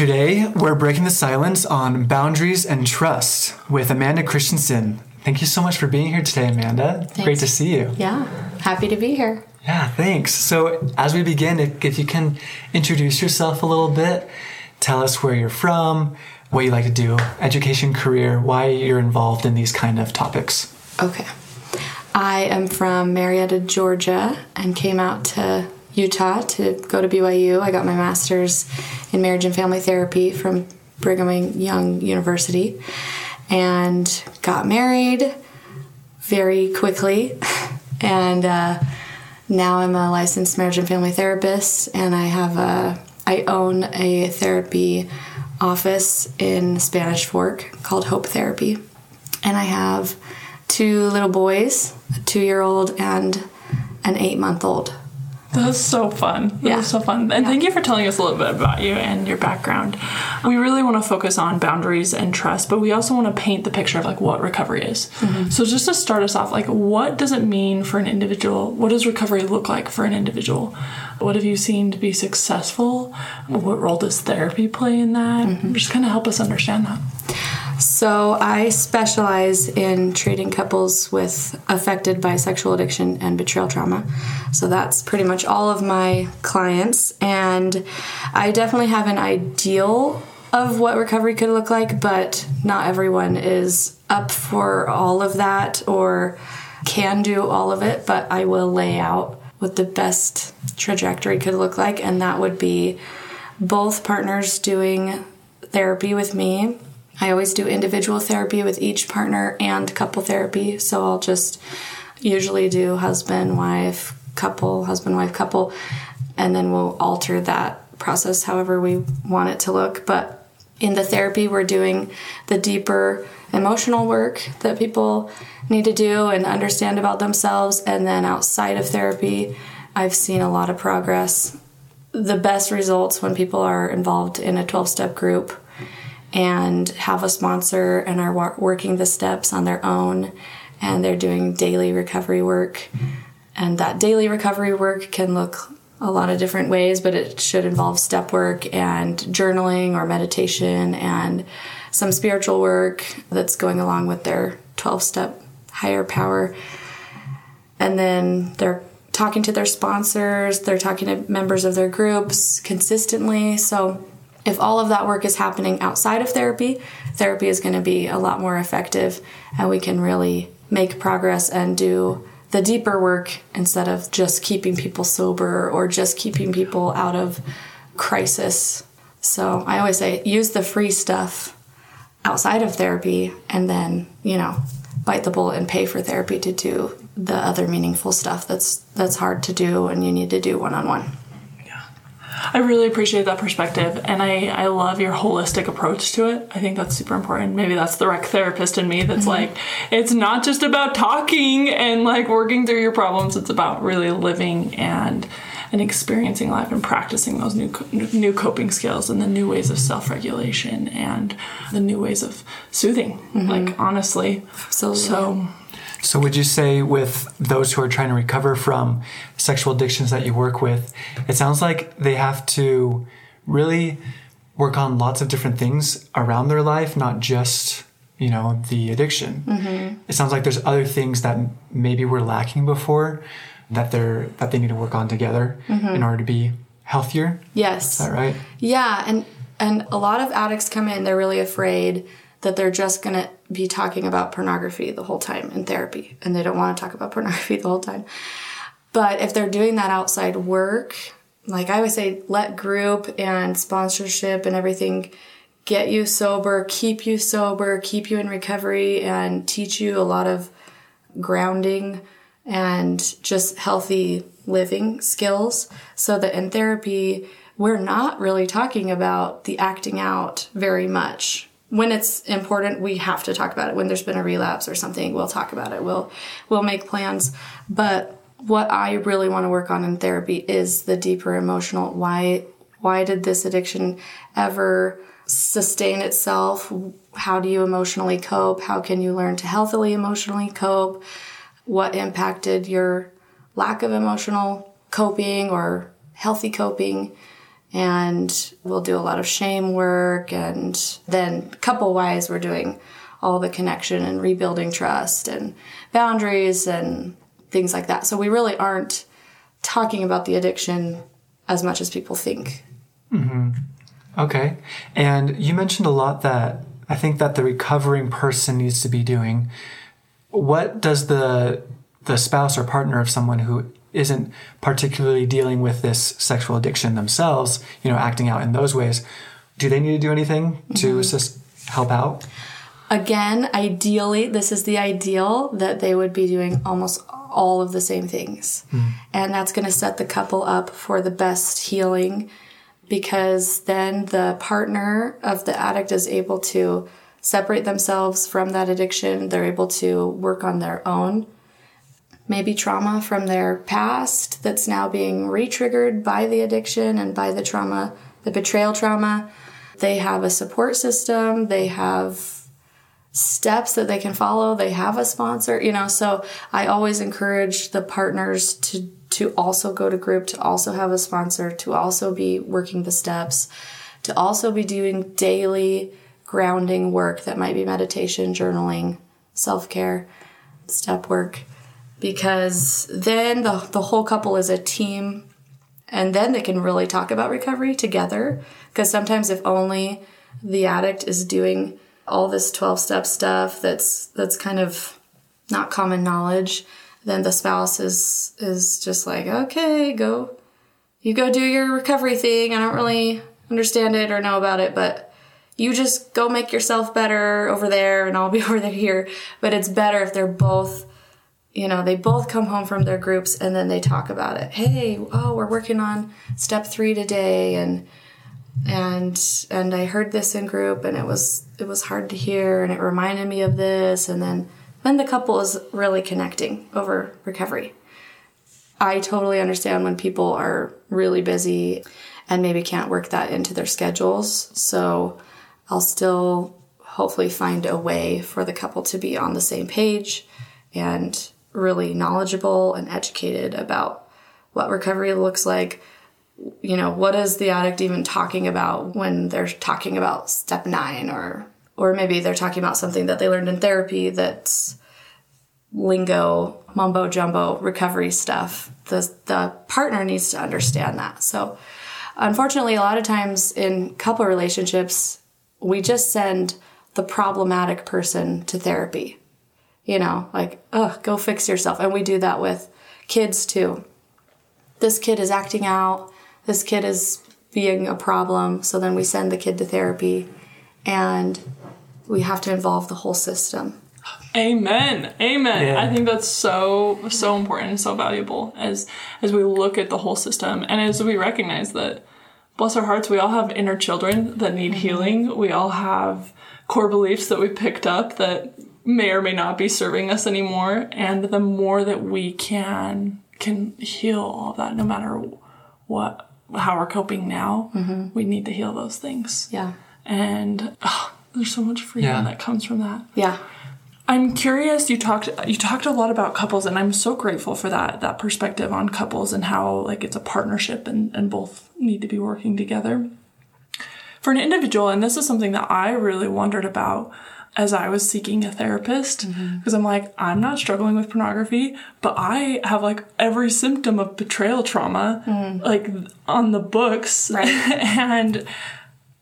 Today, we're breaking the silence on boundaries and trust with Amanda Christensen. Thank you so much for being here today, Amanda. Thanks. Great to see you. Yeah, happy to be here. Yeah, thanks. So, as we begin, if, if you can introduce yourself a little bit, tell us where you're from, what you like to do, education, career, why you're involved in these kind of topics. Okay. I am from Marietta, Georgia, and came out to Utah to go to BYU. I got my master's in marriage and family therapy from Brigham Young University and got married very quickly. And uh, now I'm a licensed marriage and family therapist, and I have a I own a therapy office in Spanish Fork called Hope Therapy, and I have two little boys, a two-year-old and an eight-month-old. So fun. That Yeah. was so fun. And thank you for telling us a little bit about you and your background. We really want to focus on boundaries and trust, but we also want to paint the picture of like what recovery is. Mm-hmm. So just to start us off, like what does it mean for an individual? What does recovery look like for an individual? What have you seen to be successful? What role does therapy play in that? Mm-hmm. Just kind of help us understand that. So I specialize in treating couples with affected by sexual addiction and betrayal trauma. So that's pretty much all of my clients, and I definitely have an ideal of what recovery could look like, but not everyone is up for all of that or can do all of it. But I will lay out what the best trajectory could look like, and that would be both partners doing therapy with me. I always do individual therapy with each partner and couple therapy. So I'll just usually do husband, wife, couple, husband, wife, couple, and then we'll alter that process however we want it to look. But in the therapy, we're doing the deeper emotional work that people need to do and understand about themselves. And then outside of therapy, I've seen a lot of progress the best results when people are involved in a 12 step group and have a sponsor and are wa- working the steps on their own and they're doing daily recovery work. Mm-hmm. And that daily recovery work can look a lot of different ways, but it should involve step work and journaling or meditation and some spiritual work that's going along with their 12 step higher power and then they're talking to their sponsors, they're talking to members of their groups consistently. So, if all of that work is happening outside of therapy, therapy is going to be a lot more effective and we can really make progress and do the deeper work instead of just keeping people sober or just keeping people out of crisis. So, I always say use the free stuff outside of therapy and then, you know, bite the bullet and pay for therapy to do the other meaningful stuff that's that's hard to do and you need to do one on one. I really appreciate that perspective, and I, I love your holistic approach to it. I think that's super important. Maybe that's the rec therapist in me that's mm-hmm. like, it's not just about talking and like working through your problems. It's about really living and and experiencing life and practicing those new new coping skills and the new ways of self regulation and the new ways of soothing. Mm-hmm. Like honestly, Absolutely. so So, would you say with those who are trying to recover from sexual addictions that you work with, it sounds like they have to really work on lots of different things around their life, not just you know the addiction. Mm-hmm. It sounds like there's other things that maybe were lacking before that they're that they need to work on together mm-hmm. in order to be healthier. Yes. Is that right? Yeah, and and a lot of addicts come in they're really afraid that they're just going to be talking about pornography the whole time in therapy and they don't want to talk about pornography the whole time. But if they're doing that outside work, like I would say let group and sponsorship and everything get you sober, keep you sober, keep you in recovery and teach you a lot of grounding and just healthy living skills so that in therapy we're not really talking about the acting out very much when it's important, we have to talk about it. When there's been a relapse or something, we'll talk about it. We'll we'll make plans. But what I really want to work on in therapy is the deeper emotional why why did this addiction ever sustain itself? How do you emotionally cope? How can you learn to healthily emotionally cope? What impacted your lack of emotional coping or healthy coping? And we'll do a lot of shame work and then couple wise we're doing all the connection and rebuilding trust and boundaries and things like that so we really aren't talking about the addiction as much as people think mm-hmm. Okay. And you mentioned a lot that I think that the recovering person needs to be doing. What does the the spouse or partner of someone who isn't particularly dealing with this sexual addiction themselves, you know, acting out in those ways, do they need to do anything to mm-hmm. assist help out? again ideally this is the ideal that they would be doing almost all of the same things. Hmm. And that's going to set the couple up for the best healing because then the partner of the addict is able to separate themselves from that addiction. They're able to work on their own maybe trauma from their past that's now being re-triggered by the addiction and by the trauma the betrayal trauma. They have a support system. They have steps that they can follow. They have a sponsor you know so i always encourage the partners to to also go to group to also have a sponsor to also be working the steps to also be doing daily grounding work that might be meditation journaling self-care step work because then the, the whole couple is a team and then they can really talk about recovery together. Because sometimes if only the addict is doing all this 12 step stuff that's that's kind of not common knowledge then the spouse is is just like okay go you go do your recovery thing. I don't really understand it or know about it but you just go make yourself better over there and i'll be over there here. But it's better if they're both you know they both come home from their groups and then they talk about it. Hey oh we're working on step three today and and and i heard this in group and it was it was hard to hear and it reminded me of this. And then then the couple is really connecting over recovery. I totally understand when people are really busy and maybe can't work that into their schedules. So i'll still hopefully find a way for the couple to be on the same page and really knowledgeable and educated about what recovery looks like. You know, what is the addict even talking about when they're talking about step nine or or maybe they're talking about something that they learned in therapy that's lingo, mumbo jumbo, recovery stuff. The the partner needs to understand that. So unfortunately a lot of times in couple relationships, we just send the problematic person to therapy you know, like, oh, go fix yourself. And we do that with kids too. This kid is acting out, this kid is being a problem. So then we send the kid to therapy and we have to involve the whole system. Amen. Amen. Yeah. I think that's so so important and so valuable as as we look at the whole system and as we recognize that bless our hearts we all have inner children that need mm-hmm. healing. We all have core beliefs that we picked up that may or may not be serving us anymore and the more that we can can heal all of that no matter what how we're coping now mm-hmm. we need to heal those things Yeah. and oh, there's so much freedom Yeah. that comes from that Yeah. I'm curious. You talked you talked a lot about couples, and I'm so grateful for that that perspective on couples and how like it's a partnership and and both need to be working together. For an individual, and this is something that I really wondered about as I was seeking a therapist mm-hmm. because I'm like I'm not struggling with pornography, but I have like every symptom of betrayal trauma mm. like on the books, Right. and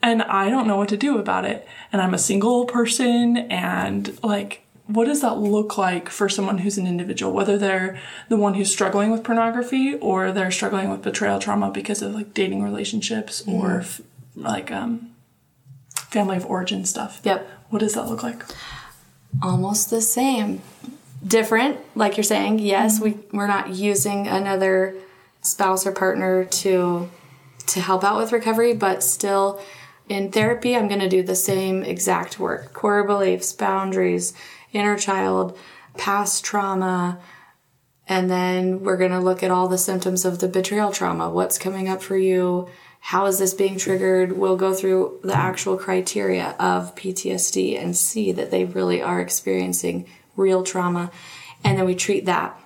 and I don't know what to do about it. And I'm a single person and like what does that look like for someone who's an individual whether they're the one who's struggling with pornography or they're struggling with betrayal trauma because of like dating relationships mm-hmm. or f- like um family of origin stuff. Yep. What does that look like? almost the same. Different, like you're saying. Yes, mm-hmm. we we're not using another spouse or partner to to help out with recovery, but still in therapy, I'm going to do the same exact work core beliefs, boundaries, inner child, past trauma. And then we're going to look at all the symptoms of the betrayal trauma. What's coming up for you? How is this being triggered? We'll go through the actual criteria of PTSD and see that they really are experiencing real trauma. And then we treat that.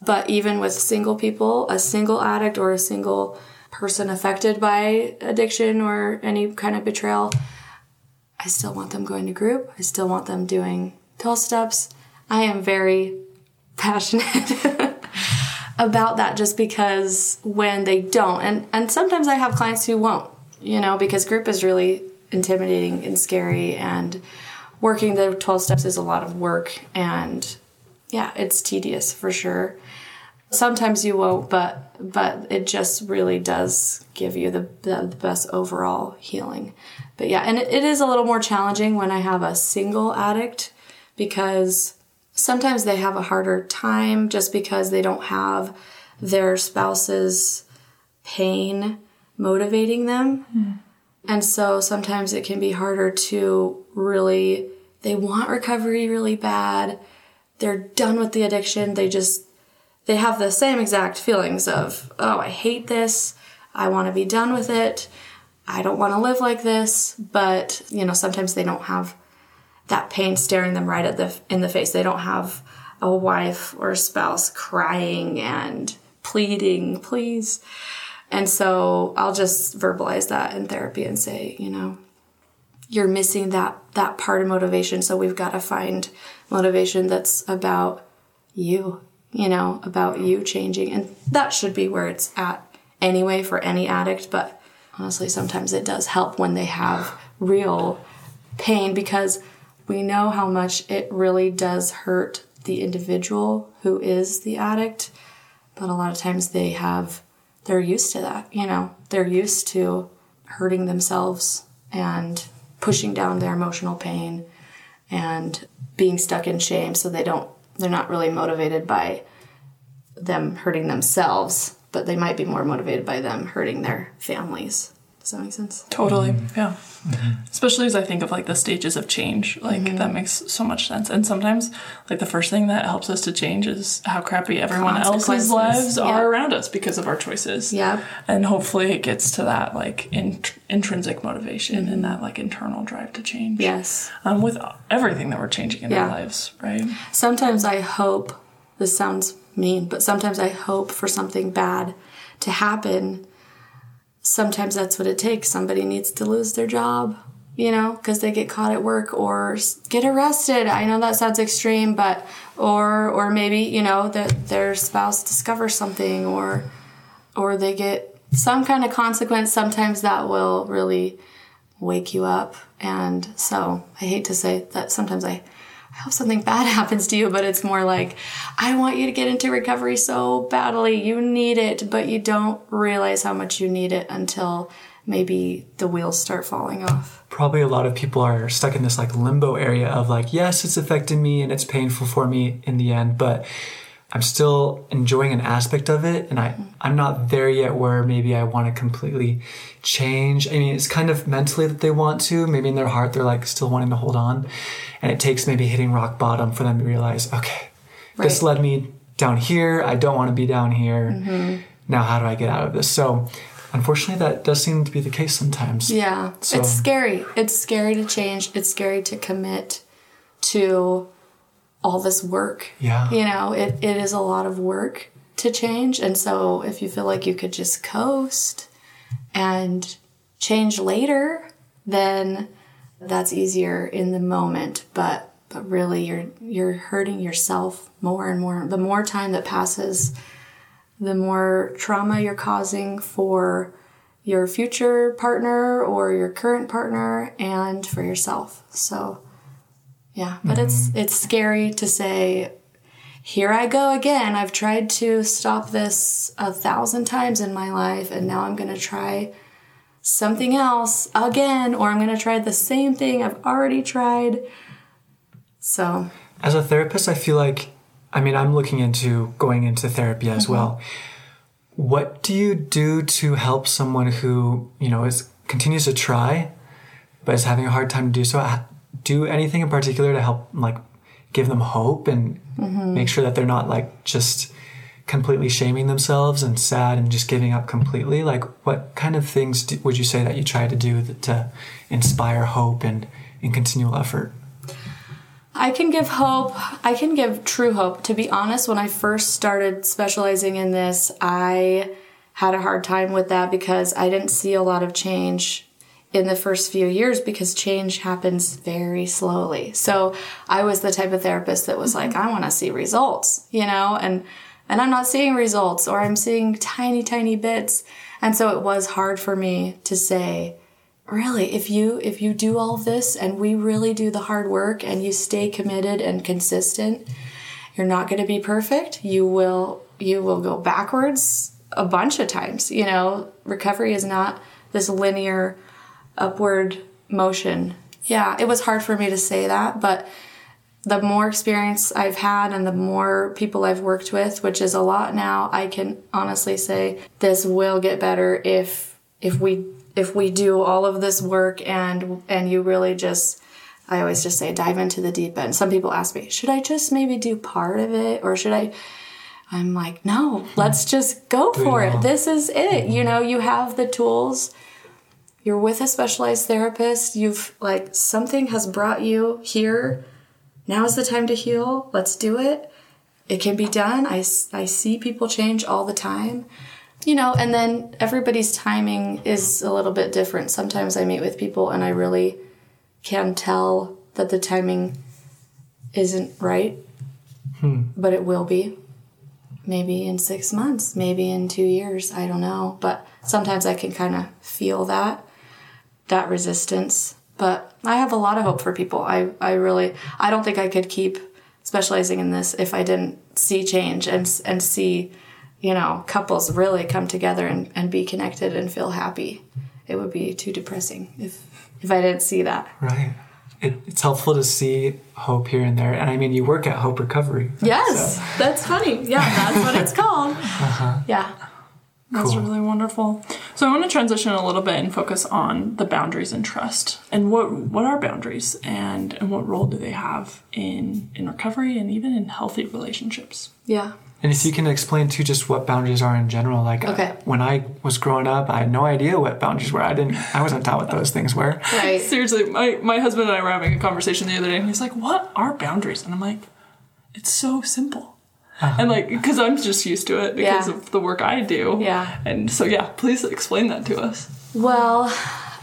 But even with single people, a single addict or a single person affected by addiction or any kind of betrayal, I still want them going to group. I still want them doing 12 steps. I am very passionate about that just because when they don't, and, and sometimes I have clients who won't, you know, because group is really intimidating and scary, and working the 12 steps is a lot of work, and yeah, it's tedious for sure. Sometimes you won't, but but it just really does give you the, the, the best overall healing. But yeah, and it, it is a little more challenging when I have a single addict because sometimes they have a harder time just because they don't have their spouse's pain motivating them. Mm. And so sometimes it can be harder to really, they want recovery really bad. They're done with the addiction. They just they have the same exact feelings of, oh, I hate this. I want to be done with it. I don't want to live like this. But, you know, sometimes they don't have that pain staring them right at the, in the face. They don't have a wife or a spouse crying and pleading, please. And so I'll just verbalize that in therapy and say, you know, you're missing that that part of motivation. So we've got to find motivation that's about you you know, about you changing. And that should be where it's at anyway for any addict. But honestly, sometimes it does help when they have real pain because we know how much it really does hurt the individual who is the addict. But a lot of times they have, they're used to that, you know, they're used to hurting themselves and pushing down their emotional pain and being stuck in shame so they don't they're not really motivated by them hurting themselves, but they might be more motivated by them hurting their families. Does that make sense? Totally. Mm-hmm. Yeah. Mm-hmm. Especially as I think of like the stages of change, like mm-hmm. that makes so much sense. And sometimes, like the first thing that helps us to change is how crappy everyone else's lives yeah. are around us because of our choices. Yeah. And hopefully, it gets to that like in- intrinsic motivation mm-hmm. and that like internal drive to change. Yes. Um, with everything that we're changing in yeah. our lives, right? Sometimes I hope this sounds mean, but sometimes I hope for something bad to happen. Sometimes that's what it takes. Somebody needs to lose their job, you know, because they get caught at work or get arrested. I know that sounds extreme, but or or maybe you know that their spouse discovers something or or they get some kind of consequence. Sometimes that will really wake you up. And so I hate to say that sometimes I I hope something bad happens to you, but it's more like, I want you to get into recovery so badly. You need it, but you don't realize how much you need it until maybe the wheels start falling off. Probably a lot of people are stuck in this like limbo area of like, yes, it's affected me and it's painful for me in the end, but I'm still enjoying an aspect of it and I, I'm not there yet where maybe I want to completely change. I mean, it's kind of mentally that they want to, maybe in their heart, they're like still wanting to hold on. And it takes maybe hitting rock bottom for them to realize, okay, right. this led me down here. I don't want to be down here. Mm-hmm. Now, how do I get out of this? So, unfortunately, that does seem to be the case sometimes. Yeah. So. It's scary. It's scary to change. It's scary to commit to all this work. Yeah. You know, it, it is a lot of work to change. And so if you feel like you could just coast and change later, then that's easier in the moment, but but really you're you're hurting yourself more and more. The more time that passes, the more trauma you're causing for your future partner or your current partner and for yourself. So yeah, but mm-hmm. it's it's scary to say here I go again. I've tried to stop this a thousand times in my life and now I'm going to try something else again, or I'm going to try the same thing I've already tried. So, as a therapist, I feel like, I mean, I'm looking into going into therapy as mm-hmm. well. What do you do to help someone who, you know, is continues to try, but is having a hard time to do so. Do anything in particular to help like give them hope and mm-hmm. make sure that they're not like just completely shaming themselves and sad and just giving up completely. Like what kind of things do, would you say that you try to do that, to inspire hope and, and continual effort? I can give hope. I can give true hope. To be honest, when I first started specializing in this, I had a hard time with that because I didn't see a lot of change in the first few years because change happens very slowly. So I was the type of therapist that was mm-hmm. like, I want to see results, you know, and and I'm not seeing results or I'm seeing tiny tiny bits. And so it was hard for me to say, really if you if you do all this and we really do the hard work and you stay committed and consistent you're not going to be perfect you will you will go backwards a bunch of times you know recovery is not this linear upward motion yeah it was hard for me to say that but the more experience I've had and the more people I've worked with, which is a lot now, I can honestly say this will get better if if we if we do all of this work and and you really just I always just say dive into the deep end. Some people ask me, should I just maybe do part of it or should I I'm like, no, let's just go for it. This is it. You mm-hmm. know, you have the tools. You're with a specialized therapist. You've like something has brought you here. Now is the time to heal. Let's do it. It can be done. I, I see people change all the time. You know, and then everybody's timing is a little bit different. Sometimes I meet with people and I really can tell that the timing isn't right, hmm. but it will be. Maybe in six months, maybe in two years, I don't know. But sometimes I can kind of feel that, that resistance. But I have a lot of hope for people. I, I really, I don't think I could keep specializing in this if I didn't see change and, and see, you know, couples really come together and, and be connected and feel happy. It would be too depressing if, if I didn't see that. Right. It, it's helpful to see hope here and there. And I mean, you work at Hope Recovery. Yes, that's funny. Yeah, that's what it's called. Uh-huh. Yeah. That's Cool. really wonderful. So I want to transition a little bit and focus on the boundaries and trust. And what what are boundaries and and what role do they have in in recovery and even in healthy relationships? Yeah. And if you can explain too just what boundaries are in general, like uh, Okay. when I was growing up, I had no idea what boundaries were. I didn't, I wasn't taught what those things were. Right. Seriously, my, my husband and I were having a conversation the other day, and he's like, What are boundaries? And I'm like, It's so simple. Uh-huh. And like, because I'm just used to it because Yeah. of the work I do. Yeah. And so, yeah, please explain that to us. Well,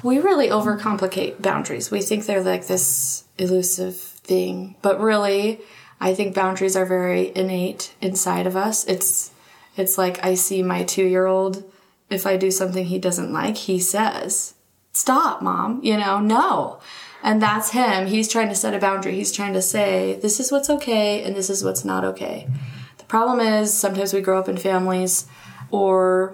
we really overcomplicate boundaries. We think they're like this elusive thing, but really, I think boundaries are very innate inside of us. It's it's like I see my 2-year-old if I do something he doesn't like, he says, "Stop, mom." You know, no. And that's him. He's trying to set a boundary. He's trying to say, "This is what's okay and this is what's not okay." Problem is sometimes we grow up in families or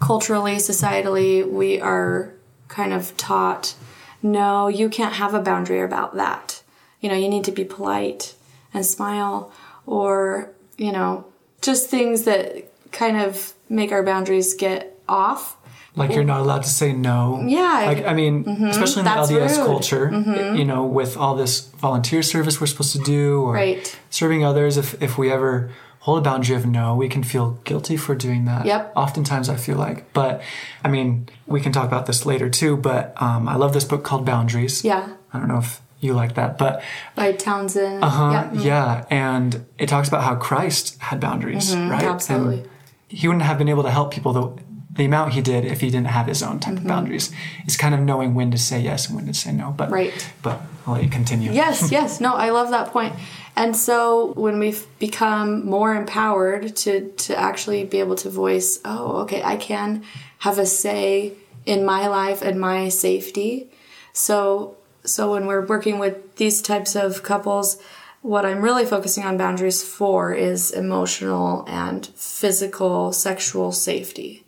culturally, societally, we are kind of taught no, you can't have a boundary about that. You know, you need to be polite and smile, or, you know, just things that kind of make our boundaries get off. Like you're not allowed to say no. Yeah. Like I mean, especially in the That's LDS rude. Mm-hmm. culture, you know, with all this volunteer service we're supposed to do, or Right. serving others. If if we ever hold a boundary of no, we can feel guilty for doing that. Yep. Oftentimes, I feel like, but I mean, we can talk about this later too. But um, I love this book called Boundaries. Yeah. I don't know if you like that, but By Townsend. uh, Yeah. yeah, and it talks about how Christ had boundaries, right? Mm-hmm. absolutely. And he wouldn't have been able to help people the, the amount he did if he didn't have his own Mm-hmm. type of boundaries. It's kind of knowing when to say yes and when to say no. But Right. But I'll let you continue. Yes, yes. No, I love that point. And so when we've become more empowered to to actually be able to voice, oh, okay, I can have a say in my life and my safety. So so when we're working with these types of couples, what I'm really focusing on boundaries for is emotional and physical sexual safety.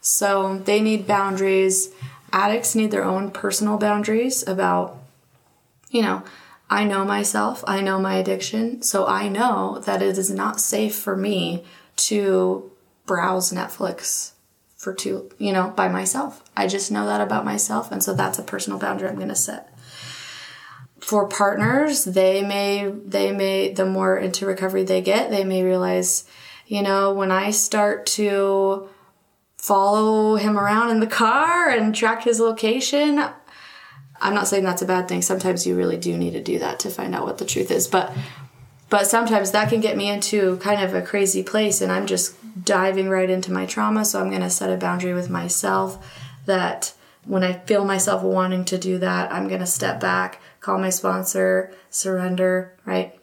So they need boundaries. Addicts need their own personal boundaries about you know, I know myself, I know my addiction, so I know that it is not safe for me to browse Netflix for two, you know, by myself. I just know that about myself. And so that's a personal boundary I'm going to set. For partners, they may, they may, the more into recovery they get, they may realize, you know, when I start to follow him around in the car and track his location, I'm not saying that's a bad thing. Sometimes you really do need to do that to find out what the truth is. But but sometimes that can get me into kind of a crazy place and I'm just diving right into my trauma. So I'm going to set a boundary with myself that when I feel myself wanting to do that, I'm going to step back, call my sponsor, surrender, right?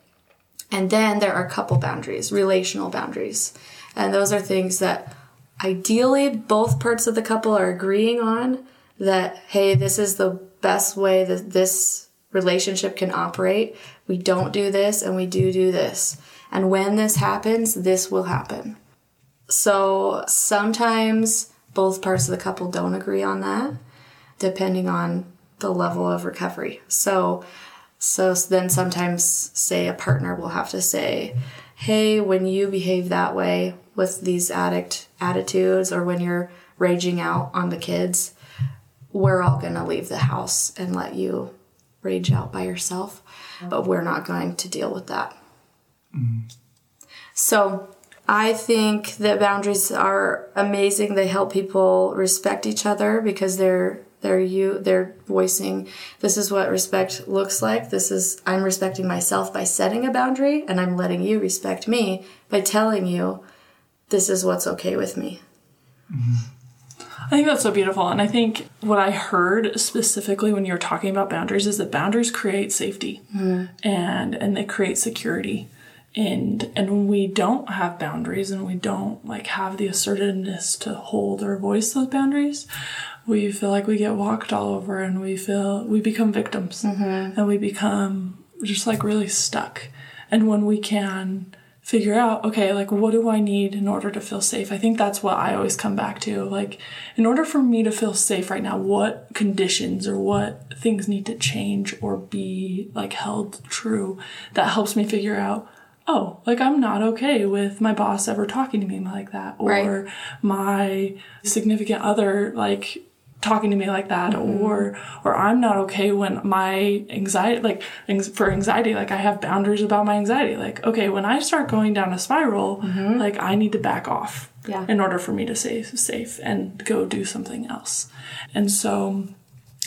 And then there are couple boundaries, relational boundaries. And those are things that ideally both parts of the couple are agreeing on that, hey, this is the best way that this relationship can operate. We don't do this and we do do this. And when this happens, this will happen. So sometimes both parts of the couple don't agree on that, depending on the level of recovery. So, so then sometimes, say, a partner will have to say, Hey, when you behave that way with these addict attitudes, or when you're raging out on the kids, we're all going to leave the house and let you rage out by yourself, but we're not going to deal with that. Mm. So I think that boundaries are amazing. They help people respect each other because they're they're you they're voicing this is what respect looks like. This is I'm respecting myself by setting a boundary and I'm letting you respect me by telling you this is what's okay with me. Mm-hmm. I think that's so beautiful. And I think what I heard specifically when you were talking about boundaries is that boundaries create safety mm. and and they create security. And and when we don't have boundaries and we don't like have the assertiveness to hold or voice those boundaries, we feel like we get walked all over and we feel we become victims mm-hmm. and we become just like really stuck. And when we can figure out, okay, like what do I need in order to feel safe? I think that's what I always come back to. Like, in order for me to feel safe right now, what conditions or what things need to change or be like held true that helps me figure out, oh, like I'm not okay with my boss ever talking to me like that or right. my significant other like talking to me like that mm-hmm. or or I'm not okay when my anxiety like for anxiety like I have boundaries about my anxiety like okay when I start going down a spiral mm-hmm. like I need to back off yeah. in order for me to stay safe and go do something else and so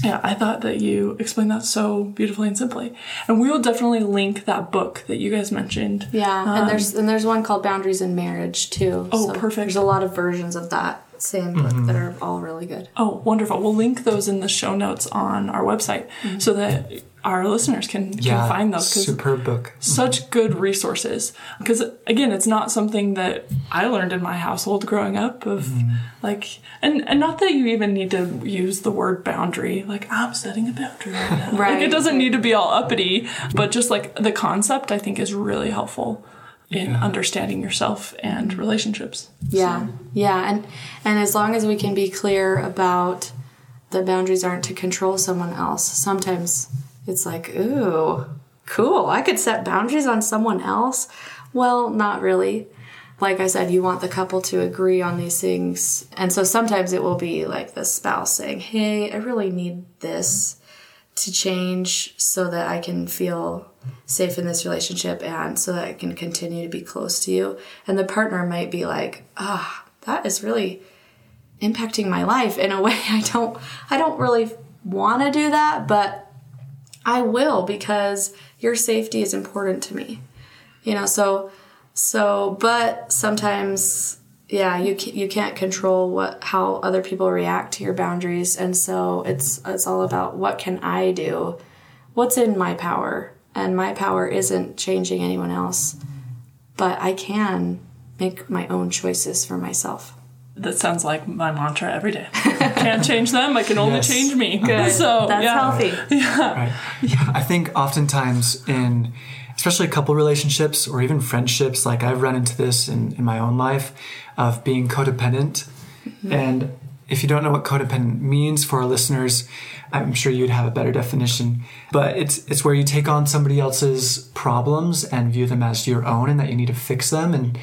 yeah, I thought that you explained that so beautifully and simply. And we will definitely link that book that you guys mentioned. Yeah, um, and there's and there's one called Boundaries in Marriage too. Oh, so perfect. There's a lot of versions of that same book mm-hmm. that are all really good. Oh, wonderful. We'll link those in the show notes on our website mm-hmm. so that our listeners can, yeah, can find those. Superb book. Such good resources. Because again, it's not something that I learned in my household growing up of mm-hmm. like, and, and not that you even need to use the word boundary. Like, I'm setting a boundary right now. right. Like, it doesn't need to be all uppity, but just like the concept I think is really helpful in yeah. understanding yourself and relationships. Yeah. So. Yeah, and and as long as we can be clear about the boundaries aren't to control someone else. Sometimes it's like, "Ooh, cool. I could set boundaries on someone else." Well, not really. Like I said, you want the couple to agree on these things. And so sometimes it will be like the spouse saying, "Hey, I really need this." To change so that I can feel safe in this relationship and so that I can continue to be close to you. And the partner might be like, ah, oh, that is really impacting my life in a way I don't I don't really want to do that, but I will because your safety is important to me. You know, so so but sometimes yeah you you can't control what how other people react to your boundaries and so it's it's all about what can I do what's in my power and my power isn't changing anyone else but I can make my own choices for myself that sounds like my mantra every day. Can't change them. I can only yes. change me. Good. So that's yeah. healthy. Yeah. Right. yeah. I think oftentimes in especially a couple relationships or even friendships, like I've run into this in, in my own life of being codependent. Mm-hmm. And if you don't know what codependent means for our listeners, I'm sure you'd have a better definition. But it's it's where you take on somebody else's problems and view them as your own and that you need to fix them and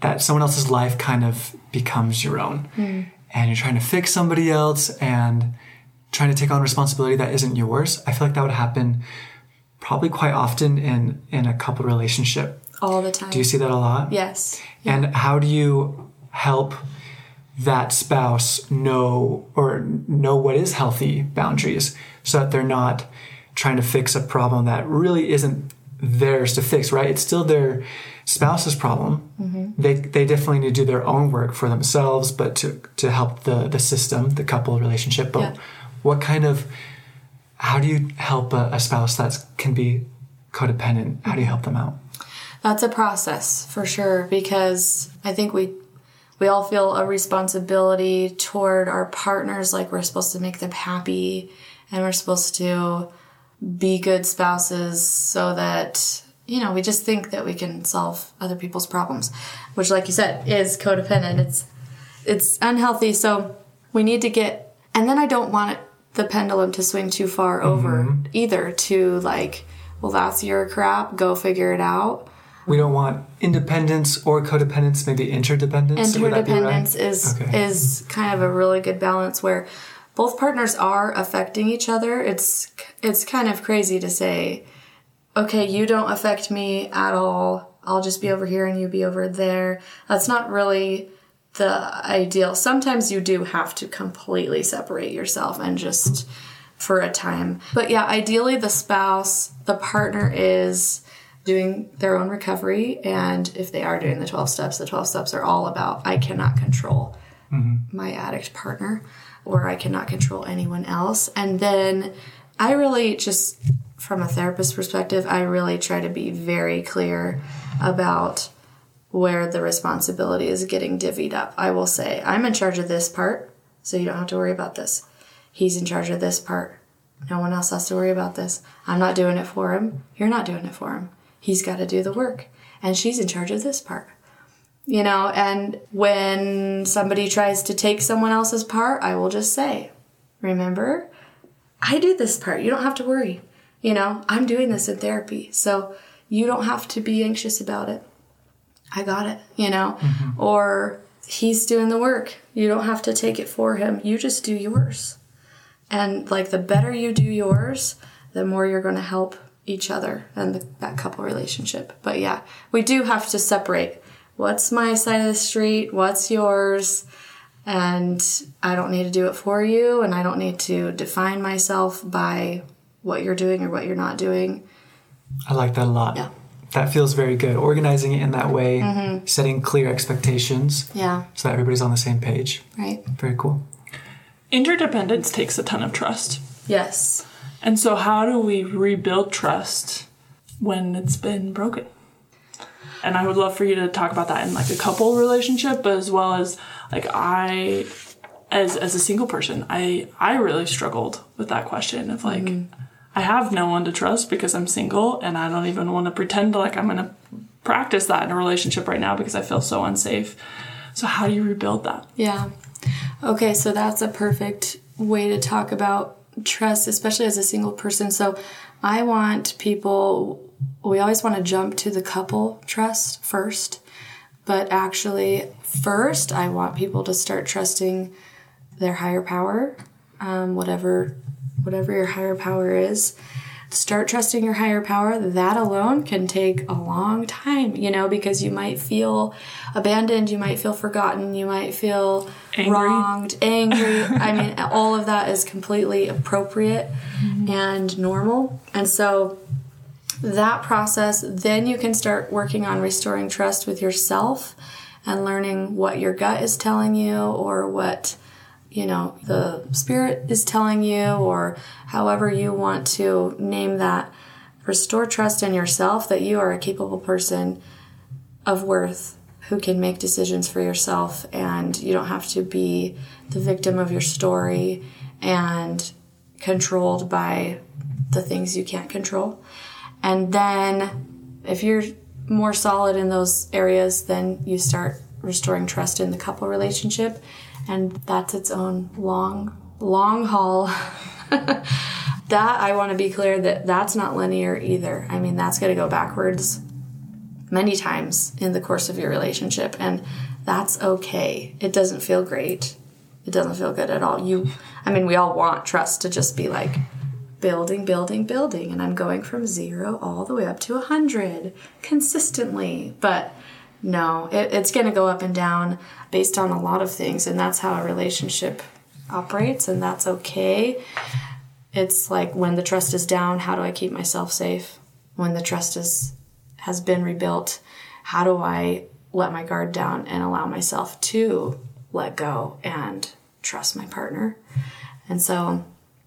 that someone else's life kind of becomes your own. Mm. and you're trying to fix somebody else and trying to take on responsibility that isn't yours. I feel like that would happen probably quite often in in a couple relationship. All the time. Do you see that a lot? Yes. And how do you help that spouse know or know what is healthy boundaries so that they're not trying to fix a problem that really isn't theirs to fix, right? It's still their spouse's problem. Mm-hmm. They they definitely need to do their own work for themselves, but to to help the the system, the couple relationship. But Yeah. what kind of how do you help a, a spouse that can be codependent? How do you help them out? That's a process for sure because I think we we all feel a responsibility toward our partners like we're supposed to make them happy and we're supposed to be good spouses so that you know we just think that we can solve other people's problems which like you said is codependent it's it's unhealthy so we need to get and then I don't want it, the pendulum to swing too far mm-hmm. over either to like well that's your crap go figure it out We don't want independence or codependence, maybe interdependence. Be right? interdependence is Okay. is kind of a really good balance where both partners are affecting each other. It's it's kind of crazy to say, okay, you don't affect me at all. I'll just be over here and you be over there. That's not really the ideal. Sometimes you do have to completely separate yourself and just for a time. But yeah, ideally the spouse, the partner is doing their own recovery and if they are doing the 12 steps, the 12 steps are all about I cannot control mm-hmm. my addict partner or I cannot control anyone else. And then I really just from a therapist perspective, I really try to be very clear about where the responsibility is getting divvied up. I will say, I'm in charge of this part, so you don't have to worry about this. He's in charge of this part. No one else has to worry about this. I'm not doing it for him. You're not doing it for him. He's got to do the work. And she's in charge of this part. You know, and when somebody tries to take someone else's part, I will just say, remember, I do this part. You don't have to worry. You know, I'm doing this in therapy. So you don't have to be anxious about it. I got it, you know? Mm-hmm. Or he's doing the work. You don't have to take it for him. You just do yours. And like the better you do yours, the more you're going to help each other and the, that couple relationship. But yeah, we do have to separate what's my side of the street, what's yours, and I don't need to do it for you, and I don't need to define myself by what you're doing or what you're not doing. I like that a lot. Yeah. That feels very good. Organizing it in that way, mm-hmm. setting clear expectations Yeah, so that everybody's on the same page. right? Very cool. Interdependence takes a ton of trust. Yes. And so, how do we rebuild trust when it's been broken? And I would love for you to talk about that in like a couple relationship, as well as like I, as as a single person, I I really struggled with that question of like mm-hmm. I have no one to trust because I'm single, and I don't even want to pretend like I'm gonna practice that in a relationship right now because I feel so unsafe. So how do you rebuild that? Yeah. Okay, so that's a perfect way to talk about trust, especially as a single person. So I want people, we always want to jump to the couple trust first, but actually, first, I want people to start trusting their higher power, um, whatever whatever your higher power is start trusting your higher power. That alone can take a long time you know because you might feel abandoned you might feel forgotten you might feel Angry. wronged angry. I mean all of that is completely appropriate mm-hmm. and normal. And so that process then you can start working on restoring trust with yourself and learning what your gut is telling you or what you know the spirit is telling you or however you want to name that. Restore trust in yourself that you are a capable person of worth who can make decisions for yourself and you don't have to be the victim of your story and controlled by the things you can't control. And then if you're more solid in those areas then you start restoring trust in the couple relationship and that's its own long long haul that i want to be clear that that's not linear either i mean that's going to go backwards many times in the course of your relationship and that's okay it doesn't feel great It doesn't feel good at all. You, I mean, we all want trust to just be like building, building, building, and I'm going from zero all the way up to a hundred consistently. But no, it, it's going to go up and down based on a lot of things, and that's how a relationship operates, and that's okay. It's like when the trust is down, how do I keep myself safe? When the trust is has been rebuilt, how do I let my guard down and allow myself to let go and trust my partner? And so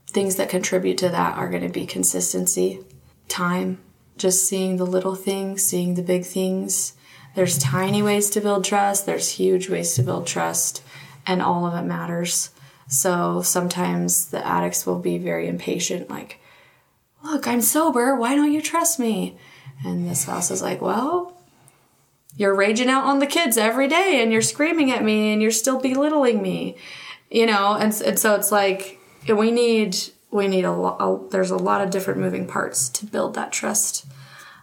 things that contribute to that are going to be consistency, time, just seeing the little things, seeing the big things. There's tiny ways to build trust, there's huge ways to build trust, and all of it matters. So sometimes the addicts will be very impatient, like, Look, I'm sober. Why don't you trust me? And the spouse is like, Well, you're raging out on the kids every day and you're screaming at me and you're still belittling me, you know? And, and so it's like, we need, we need a lot, there's a lot of different moving parts to build that trust.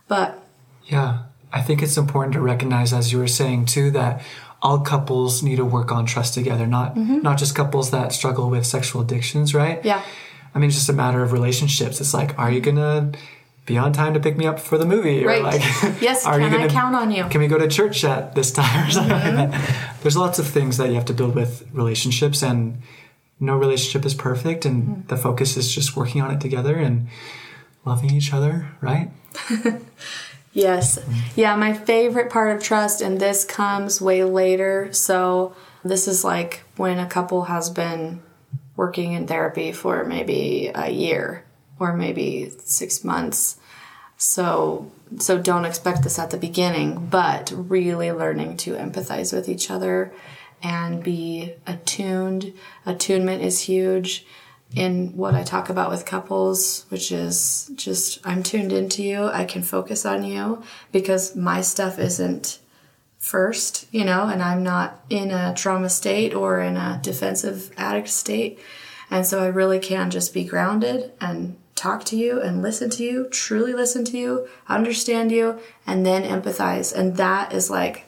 But Yeah. I think it's important to recognize, as you were saying too, that all couples need to work on trust together, not not just couples that struggle with sexual addictions, right? yeah, I mean, it's just a matter of relationships. It's like, are you gonna be on time to pick me up for the movie? Right. Or like, Yes, are can I count on you? Can we go to church at this time or something Mm-hmm. There's lots of things that you have to build with relationships, and no relationship is perfect, and Mm-hmm. the focus is just working on it together and loving each other, right? Yes. Yeah, my favorite part of trust, and this comes way later. So, this is like when a couple has been working in therapy for maybe a year or maybe six months. So, so don't expect this at the beginning, but really learning to empathize with each other and be attuned. Attunement is huge in what I talk about with couples, which is just I'm tuned into you. I can focus on you because my stuff isn't first, you know, and I'm not in a trauma state or in a defensive addict state. And so I really can just be grounded and talk to you and listen to you, truly listen to you, understand you, and then empathize. And that is like,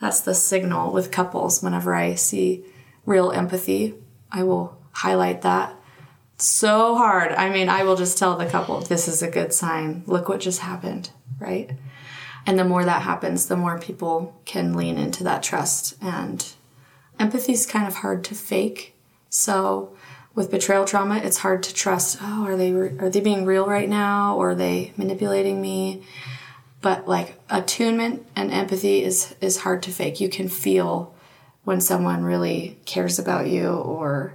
that's the signal with couples. Whenever I see real empathy, I will highlight that so hard. I mean, I will just tell the couple, this is a good sign. Look what just happened, right? And the more that happens, the more people can lean into that trust. And empathy is kind of hard to fake. So with betrayal trauma, it's hard to trust. Oh, are they are they being real right now, or are they manipulating me? But like attunement and empathy is is hard to fake. You can feel when someone really cares about you, or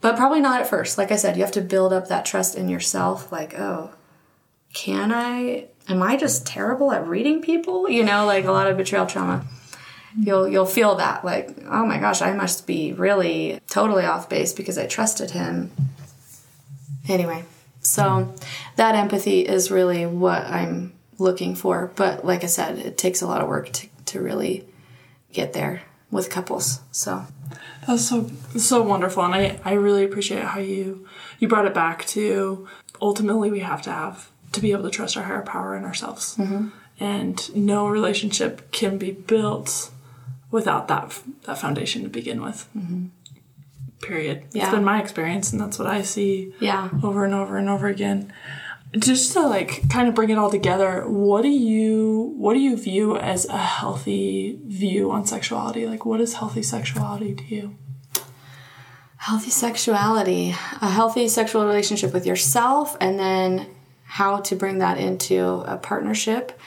but probably not at first. Like I said, you have to build up that trust in yourself. Like, oh, can I? Am I just terrible at reading people? You know, like a lot of betrayal trauma. You'll you'll feel that like, oh my gosh, I must be really totally off base because I trusted him. Anyway, so that empathy is really what I'm looking for. But like I said, it takes a lot of work to, to really get there with couples. So That's so so wonderful, and I I really appreciate how you you brought it back to ultimately we have to have to be able to trust our higher power in ourselves, Mm-hmm. and no relationship can be built without that that foundation to begin with. Period. Mm-hmm. Yeah. It's been my experience, and that's what I see yeah. over and over and over again. Just to like kind of bring it all together, what do you what do you view as a healthy view on sexuality? Like what is healthy sexuality to you? Healthy sexuality, a healthy sexual relationship with yourself, and then how to bring that into a partnership.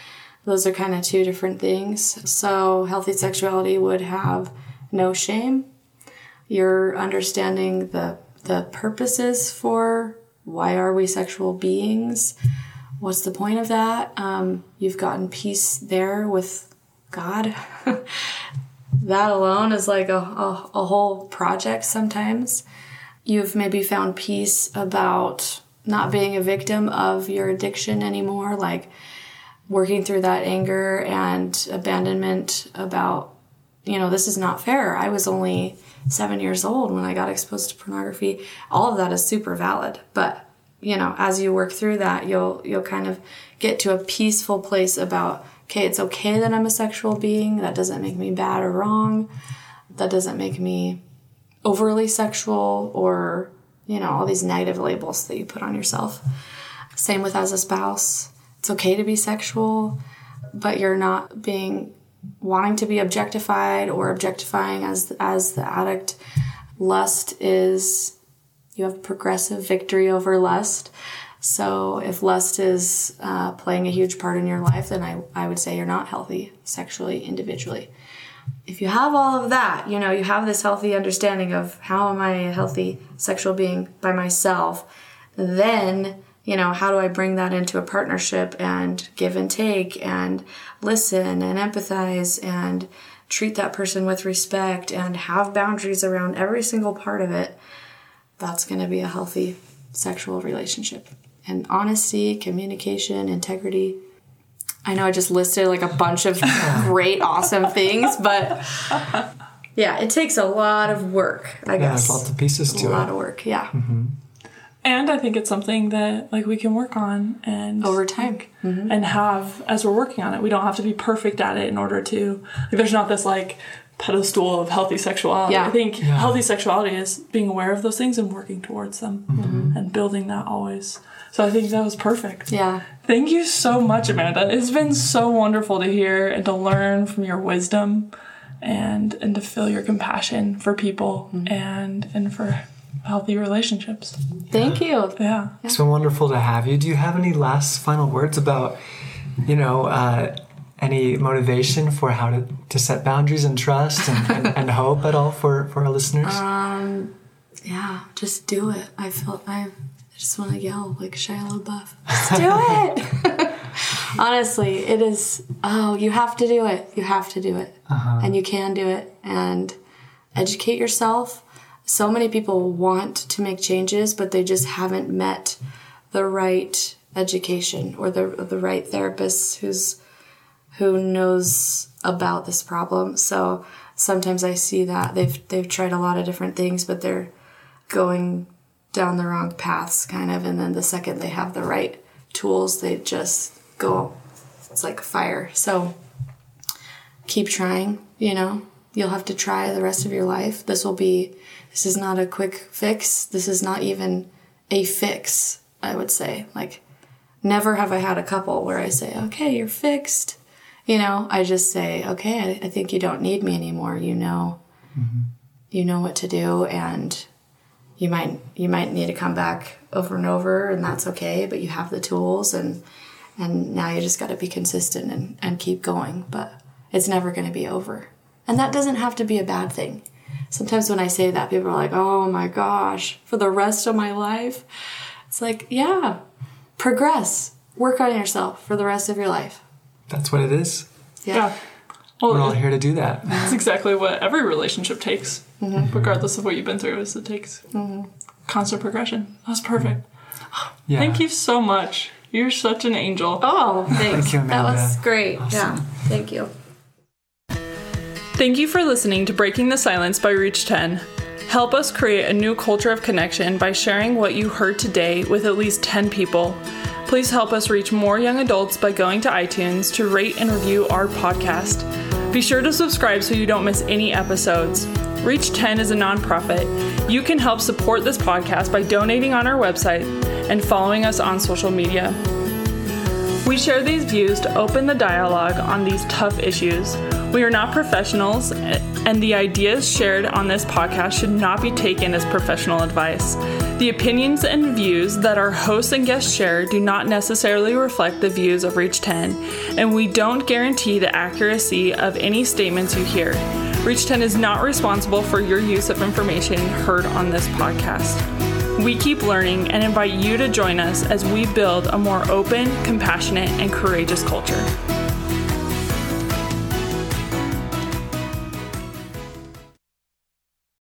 Those are kind of two different things. So, healthy sexuality would have no shame. You're understanding the the purposes for why are we sexual beings? What's the point of that? Um, you've gotten peace there with God. that alone is like a, a, a whole project sometimes. You've maybe found peace about not being a victim of your addiction anymore, like working through that anger and abandonment about, you know, this is not fair. I was only seven years old when I got exposed to pornography. All of that is super valid. But, you know, as you work through that, you'll you'll kind of get to a peaceful place about okay, it's okay that I'm a sexual being. That doesn't make me bad or wrong. That doesn't make me overly sexual or, you know, all these negative labels that you put on yourself. Same with as a spouse. It's okay to be sexual, but you're not being wanting to be objectified or objectifying as as the addict. Lust is you have progressive victory over lust. So if lust is uh, playing a huge part in your life, then I, I would say you're not healthy sexually, individually. If you have all of that, you know, you have this healthy understanding of how am I a healthy sexual being by myself, then, you know, how do I bring that into a partnership and give and take and listen and empathize and treat that person with respect and have boundaries around every single part of it, that's going to be a healthy sexual relationship. And honesty, communication, integrity. I know I just listed like a bunch of great, awesome things, but yeah, it takes a lot of work, I Yeah, guess. lots of pieces too. a to lot it. of work, yeah. Mm-hmm. And I think it's something that like we can work on and Over time. Mm-hmm. Mm-hmm. and have as we're working on it. We don't have to be perfect at it in order to like there's not this like pedestal of healthy sexuality. Yeah. I think healthy sexuality is being aware of those things and working towards them mm-hmm. and building that always. So I think that was perfect. Yeah. Thank you so much, Amanda. It's been so wonderful to hear and to learn from your wisdom and and to feel your compassion for people and and for healthy relationships. Thank you. Yeah. It's been wonderful to have you. Do you have any last final words about, you know, uh, any motivation for how to, to set boundaries and trust and, and, and hope at all for, for our listeners? Um, Yeah, just do it. I feel I just want to yell like Shia LaBeouf. Just do it. Honestly, it is. Oh, you have to do it. You have to do it, and you can do it. And educate yourself. So many people want to make changes, but they just haven't met the right education or the the right therapist who's who knows about this problem. So sometimes I see that they've they've tried a lot of different things, but they're going down the wrong paths, kind of. And then the second they have the right tools, they just go. It's like fire. So keep trying. You know, you'll have to try the rest of your life. This will be. This is not a quick fix. This is not even a fix. I would say like. Never have I had a couple where I say, okay, you're fixed. You know, I just say, okay, I, I think you don't need me anymore. You know, mm-hmm. you know what to do, and you might you might need to come back over and over, and that's okay. But you have the tools, and and now you just got to be consistent and and keep going. But it's never going to be over, and that doesn't have to be a bad thing. Sometimes when I say that, people are like, "Oh my gosh, for the rest of my life." It's like, yeah, progress, work on yourself for the rest of your life. That's what it is. Yeah. Well, We're all here to do that. That's exactly what every relationship takes, mm-hmm. regardless of what you've been through. Is it takes mm-hmm. constant progression. That's perfect. Yeah. Thank you so much. You're such an angel. Oh, thanks. you, that was Amanda. great. Yeah, thank you. Thank you for listening to Breaking the Silence by Reach 10. Help us create a new culture of connection by sharing what you heard today with at least 10 people. Please help us reach more young adults by going to iTunes to rate and review our podcast. Be sure to subscribe so you don't miss any episodes. Reach 10 is a nonprofit. You can help support this podcast by donating on our website and following us on social media. We share these views to open the dialogue on these tough issues. We are not professionals, and the ideas shared on this podcast should not be taken as professional advice. The opinions and views that our hosts and guests share do not necessarily reflect the views of Reach 10, and we don't guarantee the accuracy of any statements you hear. Reach 10 is not responsible for your use of information heard on this podcast. We keep learning and invite you to join us as we build a more open, compassionate, and courageous culture.